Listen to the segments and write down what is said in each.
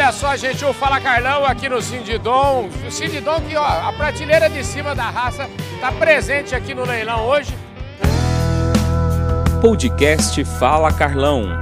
Olha só, gente, o Fala Carlão aqui no Sindidom. O Sindidom que, ó, a prateleira de cima da raça está presente aqui no leilão hoje. Podcast Fala Carlão.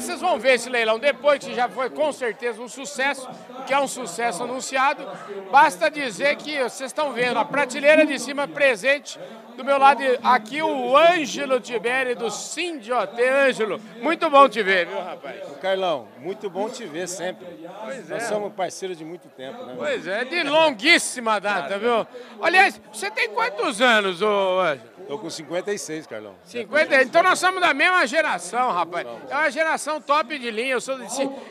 Vocês vão ver esse leilão depois, que já foi com certeza um sucesso, que é um sucesso anunciado. Basta dizer que vocês estão vendo a prateleira de cima presente do meu lado aqui o Ângelo Tiberi do Sindiote. Ângelo, muito bom te ver, viu, rapaz? Carlão, muito bom te ver sempre. Pois Nós é. somos parceiros de muito tempo, né? Pois é, de longuíssima data, viu? Aliás, você tem quantos anos, ô Ângelo? Tô com 56, Carlão. 50? Então nós somos da mesma geração, rapaz. É uma geração top de linha. Eu, sou de,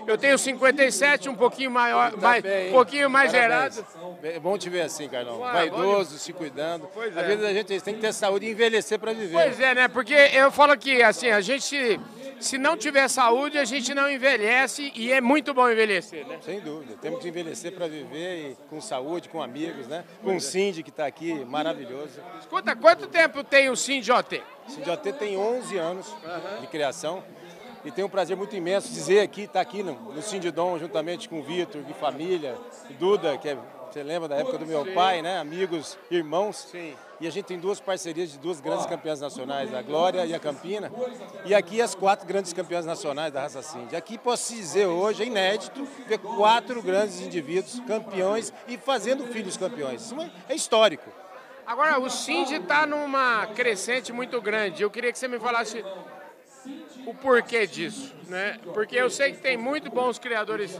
eu tenho 57, um pouquinho maior, tá mais, bem, um pouquinho mais gerado. É bom te ver assim, Carlão. Ué, Vaidoso, se cuidando. Pois Às é. vezes a gente tem que ter saúde e envelhecer para viver. Pois é, né? Porque eu falo que assim, a gente se não tiver saúde, a gente não envelhece e é muito bom envelhecer, né? Sem dúvida. Temos que envelhecer para viver com saúde, com amigos, né? Com o Cindy que está aqui, maravilhoso. Escuta, quanto tempo tem o Cindy OT? O Cindy OT tem 11 anos uhum. de criação. E tenho um prazer muito imenso dizer aqui, estar tá aqui no, no Sindidom, juntamente com o Vitor, de família, Duda, que é você lembra da época do meu pai, né? Amigos, irmãos. Sim. E a gente tem duas parcerias de duas grandes campeãs nacionais, a Glória e a Campina. E aqui as quatro grandes campeãs nacionais da raça Cindy. Aqui posso dizer hoje, é inédito, ver quatro grandes indivíduos campeões e fazendo filhos campeões. Isso é histórico. Agora, o Cindy está numa crescente muito grande. Eu queria que você me falasse o porquê disso, né? Porque eu sei que tem muito bons criadores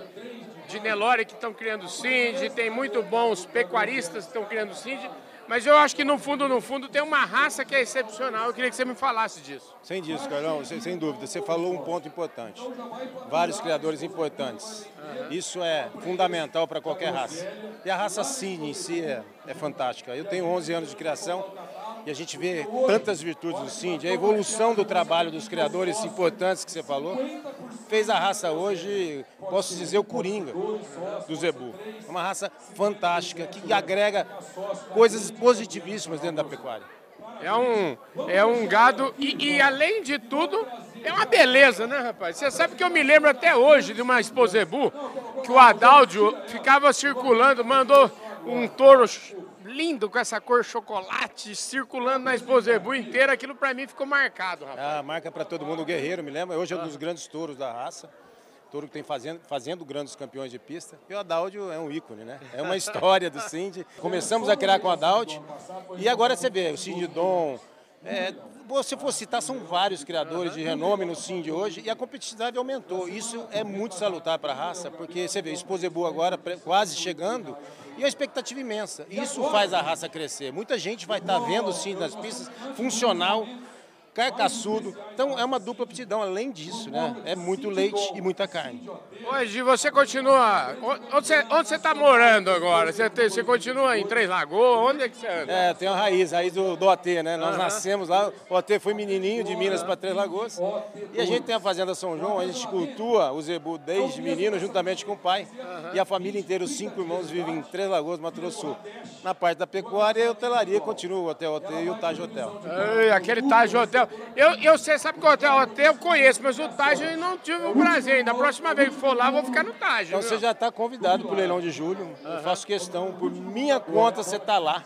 de Nelore que estão criando Cindy, tem muito bons pecuaristas que estão criando Cindy, mas eu acho que no fundo, no fundo, tem uma raça que é excepcional. Eu queria que você me falasse disso. Sem disso, Carlão, sem dúvida. Você falou um ponto importante. Vários criadores importantes. Isso é fundamental para qualquer raça. E a raça Cindy em si é, é fantástica. Eu tenho 11 anos de criação e a gente vê tantas virtudes do Cindy, a evolução do trabalho dos criadores importantes que você falou, fez a raça hoje, posso dizer, o Coringa do Zebu. É uma raça fantástica, que agrega coisas positivíssimas dentro da pecuária. É um, é um gado e, e além de tudo, é uma beleza, né, rapaz? Você sabe que eu me lembro até hoje de uma Exposebu que o Adaldio ficava circulando, mandou um touro lindo com essa cor chocolate circulando na Exposebu inteira, aquilo para mim ficou marcado, rapaz. Ah, marca para todo mundo o guerreiro, me lembra? Hoje é um dos grandes touros da raça. Touro que tem fazendo, fazendo grandes campeões de pista. E o Adaldio é um ícone, né? É uma história do Cindy. Começamos a criar com o Adaldio. E agora você vê, o Cindy Dom, é, se for citar, são vários criadores de renome no Cindy hoje e a competitividade aumentou. Isso é muito salutar para a raça, porque você vê, o Esposebu agora quase chegando e uma expectativa imensa. Isso faz a raça crescer. Muita gente vai estar tá vendo Cindy nas pistas funcional carcaçudo. Então é uma dupla aptidão, além disso, né? É muito leite e muita carne. Hoje você continua. Onde você, está morando agora? Você, tem, você continua em Três Lagoas? Onde é que você anda? É, tem a raiz, raiz do, do OT, né? Nós uhum. nascemos lá, o OT foi menininho de Minas para Três Lagoas. E a gente tem a Fazenda São João, a gente cultua o zebu desde menino, juntamente com o pai. Uhum. E a família inteira, os cinco irmãos, vivem em Três Lagoas, Mato Grosso Sul. Na parte da pecuária e hotelaria continua o Hotel OT e o Taj Hotel. Ei, aquele Taj Hotel hotel. Eu, eu sei, sabe que o hotel, hotel eu conheço, mas o Taj eu não tive o prazer ainda. A próxima vez que for lá, vou ficar no Taj. Então você já está convidado para o leilão de julho. Eu faço questão, por minha conta, você está lá.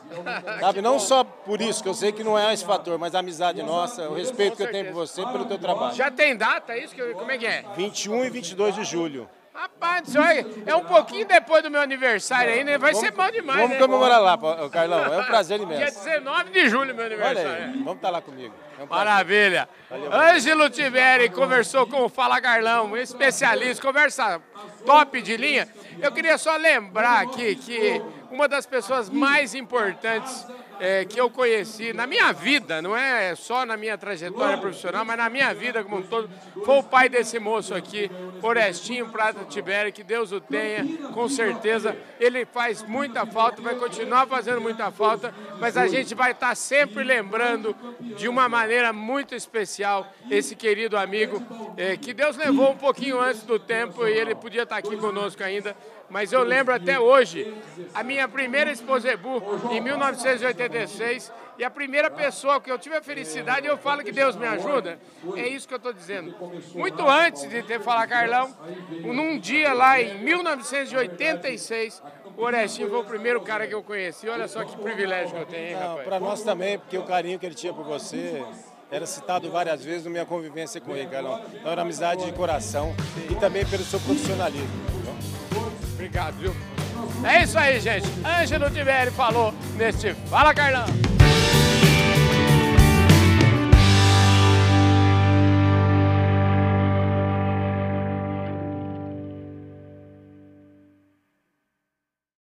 Sabe? Não só por isso, que eu sei que não é esse fator, mas a amizade nossa, o respeito que eu tenho por você pelo teu trabalho. Já tem data, é isso? Como é que é? 21 e 22 de julho. É um pouquinho depois do meu aniversário ainda, né? vai vamos, ser bom demais. Vamos né? comemorar lá, Carlão. É um prazer imenso. Dia 19 de julho, meu aniversário. Aí, vamos estar tá lá comigo. É um Maravilha. Valeu, Ângelo Tiberi conversou com o Fala Carlão, um especialista, conversa top de linha. Eu queria só lembrar aqui que uma das pessoas mais importantes é, que eu conheci na minha vida, não é só na minha trajetória profissional, mas na minha vida como um todo, foi o pai desse moço aqui, Orestinho Prata Tibério, que Deus o tenha, com certeza. Ele faz muita falta, vai continuar fazendo muita falta, mas a gente vai estar sempre lembrando de uma maneira muito especial esse querido amigo, é, que Deus levou um pouquinho antes do tempo e ele podia estar aqui conosco ainda, mas eu lembro até hoje, a minha primeira esposa Ebu, em 1980 86. E a primeira pessoa que eu tive a felicidade, eu falo que Deus me ajuda, é isso que eu estou dizendo. Muito antes de ter falar Carlão, num dia lá em 1986, o Orestinho foi o primeiro cara que eu conheci. Olha só que privilégio que eu tenho, hein, rapaz? Para nós também, porque o carinho que ele tinha por você era citado várias vezes na minha convivência com ele, Carlão. Então era amizade de coração e também pelo seu profissionalismo. Obrigado, viu? É isso aí, gente. Ângelo Tivelli falou neste Fala Carlão.